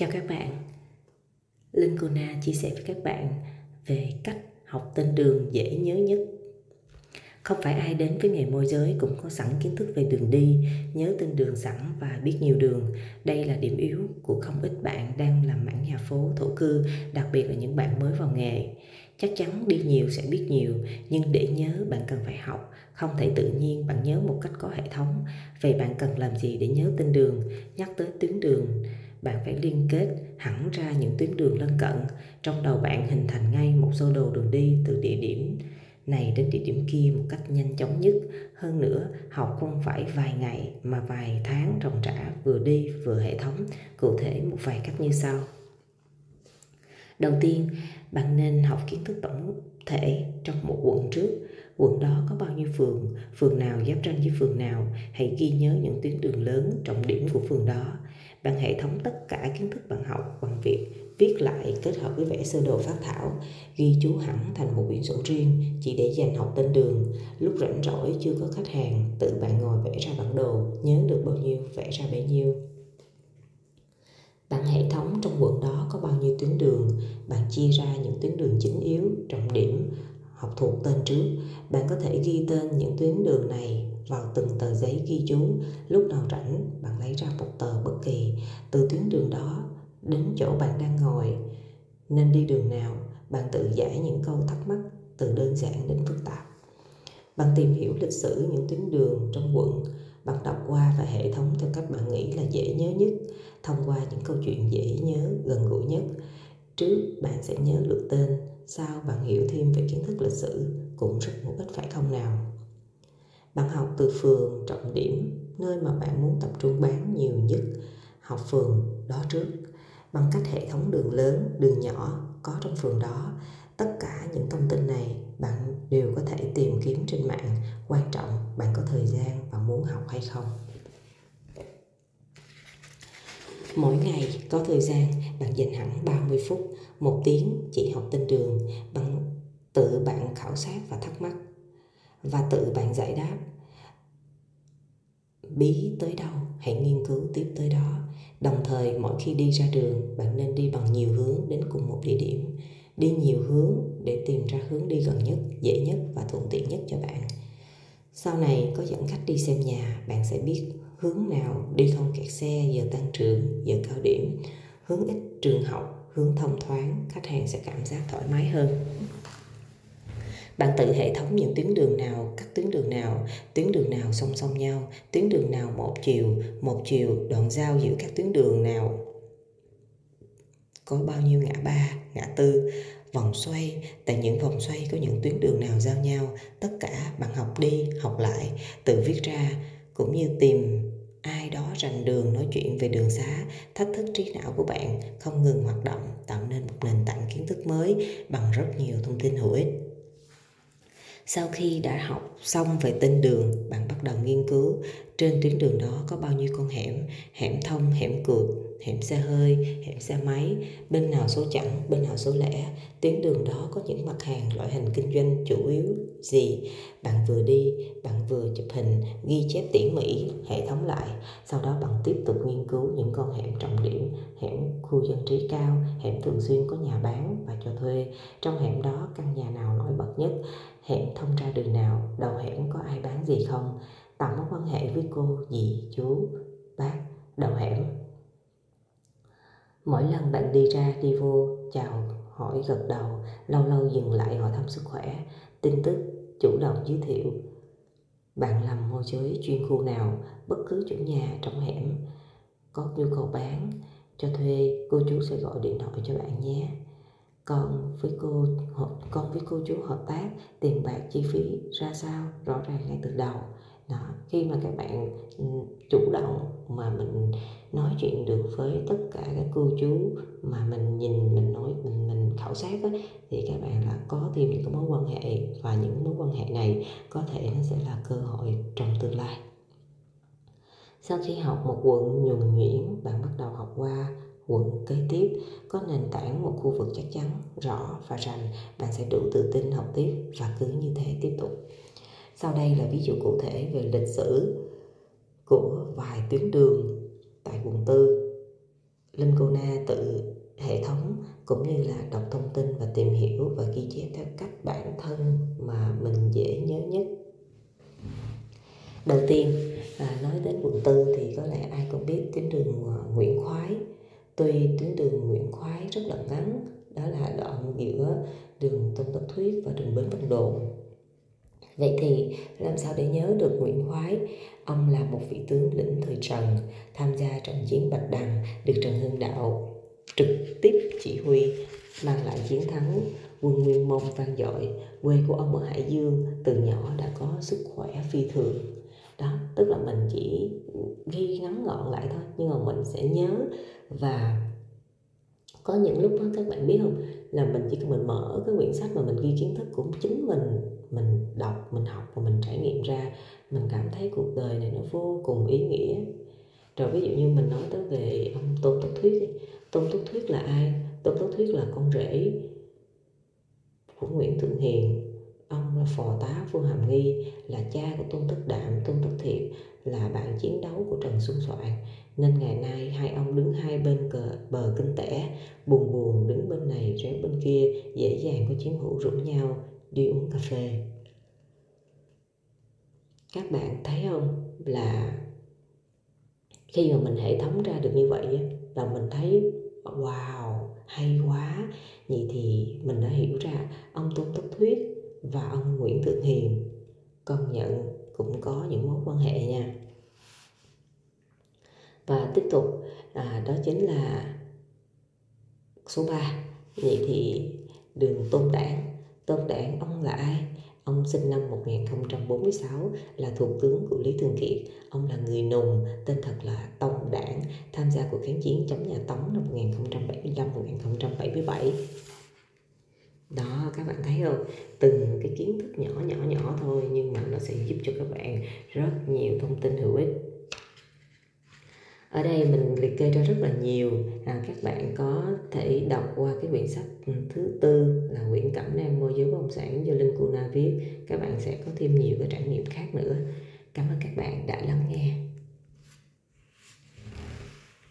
Chào các bạn Linh Cô Na chia sẻ với các bạn về cách học tên đường dễ nhớ nhất không phải ai đến với nghề môi giới cũng có sẵn kiến thức về đường đi, nhớ tên đường sẵn và biết nhiều đường. Đây là điểm yếu của không ít bạn đang làm mảng nhà phố, thổ cư, đặc biệt là những bạn mới vào nghề. Chắc chắn đi nhiều sẽ biết nhiều, nhưng để nhớ bạn cần phải học, không thể tự nhiên bạn nhớ một cách có hệ thống. Vậy bạn cần làm gì để nhớ tên đường? Nhắc tới tuyến đường, bạn phải liên kết hẳn ra những tuyến đường lân cận. Trong đầu bạn hình thành ngay một sơ đồ đường đi từ địa điểm này đến địa điểm kia một cách nhanh chóng nhất. Hơn nữa, học không phải vài ngày mà vài tháng ròng rã vừa đi vừa hệ thống. Cụ thể một vài cách như sau. Đầu tiên, bạn nên học kiến thức tổng thể trong một quận trước. Quận đó có bao nhiêu phường, phường nào giáp ranh với phường nào, hãy ghi nhớ những tuyến đường lớn, trọng điểm của phường đó. Bạn hệ thống tất cả kiến thức bạn học bằng việc viết lại kết hợp với vẽ sơ đồ phát thảo, ghi chú hẳn thành một quyển sổ riêng chỉ để dành học tên đường. Lúc rảnh rỗi chưa có khách hàng, tự bạn ngồi vẽ ra bản đồ, nhớ được bao nhiêu vẽ ra bấy nhiêu. Bạn hệ thống trong quận đó có bao nhiêu tuyến đường, bạn chia ra những tuyến đường chính yếu, trọng điểm, học thuộc tên trước. Bạn có thể ghi tên những tuyến đường này vào từng tờ giấy ghi chú. Lúc nào rảnh, bạn lấy ra một tờ bất kỳ. Từ tuyến đường đó đến chỗ bạn đang ngồi, nên đi đường nào, bạn tự giải những câu thắc mắc từ đơn giản đến phức tạp. Bạn tìm hiểu lịch sử những tuyến đường trong quận, bạn đọc qua và hệ thống theo cách bạn nghĩ là dễ nhớ nhất, thông qua những câu chuyện dễ nhớ, gần gũi nhất. Trước bạn sẽ nhớ được tên, sao bạn hiểu thêm về kiến thức lịch sử cũng rất hữu ích phải không nào? Bạn học từ phường trọng điểm, nơi mà bạn muốn tập trung bán nhiều nhất, học phường đó trước bằng cách hệ thống đường lớn, đường nhỏ có trong phường đó. Tất cả những thông tin này bạn đều có thể tìm kiếm trên mạng. Quan trọng bạn có thời gian và muốn học hay không. Mỗi ngày có thời gian bạn dành hẳn 30 phút, một tiếng chỉ học tên trường bằng tự bạn khảo sát và thắc mắc và tự bạn giải đáp. Bí tới đâu hãy nghiên cứu tiếp tới đó. Đồng thời mỗi khi đi ra đường bạn nên đi bằng nhiều hướng đến cùng một địa điểm. Đi nhiều hướng để tìm ra hướng đi gần nhất dễ nhất và thuận tiện nhất cho bạn. Sau này có dẫn khách đi xem nhà bạn sẽ biết hướng nào đi không kẹt xe, giờ tăng trưởng, giờ cao điểm. Hướng ít trường học, hướng thông thoáng, khách hàng sẽ cảm giác thoải mái hơn. Bạn tự hệ thống những tuyến đường nào, các tuyến đường nào, tuyến đường nào song song nhau, tuyến đường nào một chiều một chiều, đoạn giao giữa các tuyến đường nào. Có bao nhiêu ngã ba, ngã tư, vòng xoay, tại những vòng xoay có những tuyến đường nào giao nhau, tất cả bạn học đi, học lại, tự viết ra, cũng như tìm ai đó rành đường nói chuyện về đường xá, thách thức trí não của bạn, không ngừng hoạt động, tạo nên một nền tảng kiến thức mới bằng rất nhiều thông tin hữu ích. Sau khi đã học xong về tên đường, bạn bắt đầu nghiên cứu trên tuyến đường đó có bao nhiêu con hẻm hẻm thông, hẻm cược hẻm xe hơi, hẻm xe máy, bên nào số chẵn, bên nào số lẻ. Tuyến đường đó có những mặt hàng loại hình kinh doanh chủ yếu gì? Bạn vừa đi, bạn vừa chụp hình, ghi chép tỉ mỉ, hệ thống lại. Sau đó bạn tiếp tục nghiên cứu những con hẻm trọng điểm, hẻm khu dân trí cao, hẻm thường xuyên có nhà bán và cho thuê. Trong hẻm đó, căn nhà nào nổi bật nhất? Hẻm thông ra đường nào? Đầu hẻm có ai bán gì không? Tạo mối quan hệ với cô, dì, chú, bác. Đầu hẻm mỗi lần bạn đi ra, đi vô, chào, hỏi, gật đầu, lâu lâu dừng lại hỏi thăm sức khỏe, tin tức chủ động giới thiệu. Bạn làm môi giới chuyên khu nào, bất cứ chủ nhà, trong hẻm, có nhu cầu bán, cho thuê, cô chú sẽ gọi điện thoại cho bạn nhé. Còn với cô con với cô chú hợp tác, tiền bạc chi phí ra sao, rõ ràng ngay từ đầu. Đó, khi mà các bạn ừ, chủ động mà mình nói chuyện được với tất cả các cô chú mà mình nhìn mình nói mình, mình khảo sát á, thì các bạn là có thêm những cái mối quan hệ và những mối quan hệ này có thể nó sẽ là cơ hội trong tương lai. Sau khi học một quận nhuần nhuyễn bạn bắt đầu học qua quận kế tiếp có nền tảng một khu vực chắc chắn rõ và rành bạn sẽ đủ tự tin học tiếp và cứ như thế tiếp tục. Sau đây là ví dụ cụ thể về lịch sử của vài tuyến đường tại quận tư. Linh Cô Na tự hệ thống cũng như là đọc thông tin và tìm hiểu và ghi chép theo cách bản thân mà mình dễ nhớ nhất. Đầu tiên à, nói đến quận tư thì có lẽ ai cũng biết tuyến đường à, Nguyễn Khoái. Tuy tuyến đường Nguyễn Khoái rất là ngắn đó là đoạn giữa đường Tôn Tất Thuyết và đường Bến Văn Đồn. Vậy thì làm sao để nhớ được Nguyễn Khoái? Ông là một vị tướng lĩnh thời Trần, tham gia trận chiến Bạch Đằng, được Trần Hưng Đạo trực tiếp chỉ huy, mang lại chiến thắng quân Nguyên Mông vang dội. Quê của ông ở Hải Dương, từ nhỏ đã có sức khỏe phi thường. Đó, tức là mình chỉ ghi ngắn gọn lại thôi, nhưng mà mình sẽ nhớ và có những lúc đó các bạn biết không là mình chỉ cần mình mở cái quyển sách mà mình ghi kiến thức của chính mình mình đọc mình học và mình trải nghiệm ra mình cảm thấy cuộc đời này nó vô cùng ý nghĩa. Rồi ví dụ như mình nói tới về ông tôn túc thuyết đi tôn túc thuyết là ai? Tôn túc thuyết là con rể của nguyễn thượng hiền. Ông là phò tá vương hàm nghi là cha của tôn tất đạm tôn tất thiệp là bạn chiến đấu của trần xuân soạn. Nên ngày nay hai ông đứng hai bên cờ, bờ kinh tẻ buồn buồn đứng bên này réo bên kia dễ dàng có chiến hữu rủ nhau đi uống cà phê. Các bạn thấy không? Là khi mà mình hệ thống ra được như vậy là mình thấy wow hay quá. Vậy thì mình đã hiểu ra ông tôn túc thuyết và ông nguyễn thượng hiền công nhận cũng có những mối quan hệ nha. Và tiếp tục à, đó chính là số 3 vậy thì đường tôn đảng tôn đảng ông là ai Ông sinh năm 1046 là thuộc tướng của Lý Thường Kiệt. Ông là người nùng, tên thật là Tông Đảng, tham gia cuộc kháng chiến chống nhà Tống năm 1075-1077. Đó, các bạn thấy không? Từng cái kiến thức nhỏ nhỏ nhỏ thôi nhưng mà nó sẽ giúp cho các bạn rất nhiều thông tin hữu ích ở đây mình liệt kê ra rất là nhiều. À, các bạn có thể đọc qua cái quyển sách thứ tư là quyển cẩm nang môi giới bất sản do linh cuna viết. Các bạn sẽ có thêm nhiều cái trải nghiệm khác nữa. Cảm ơn các bạn đã lắng nghe.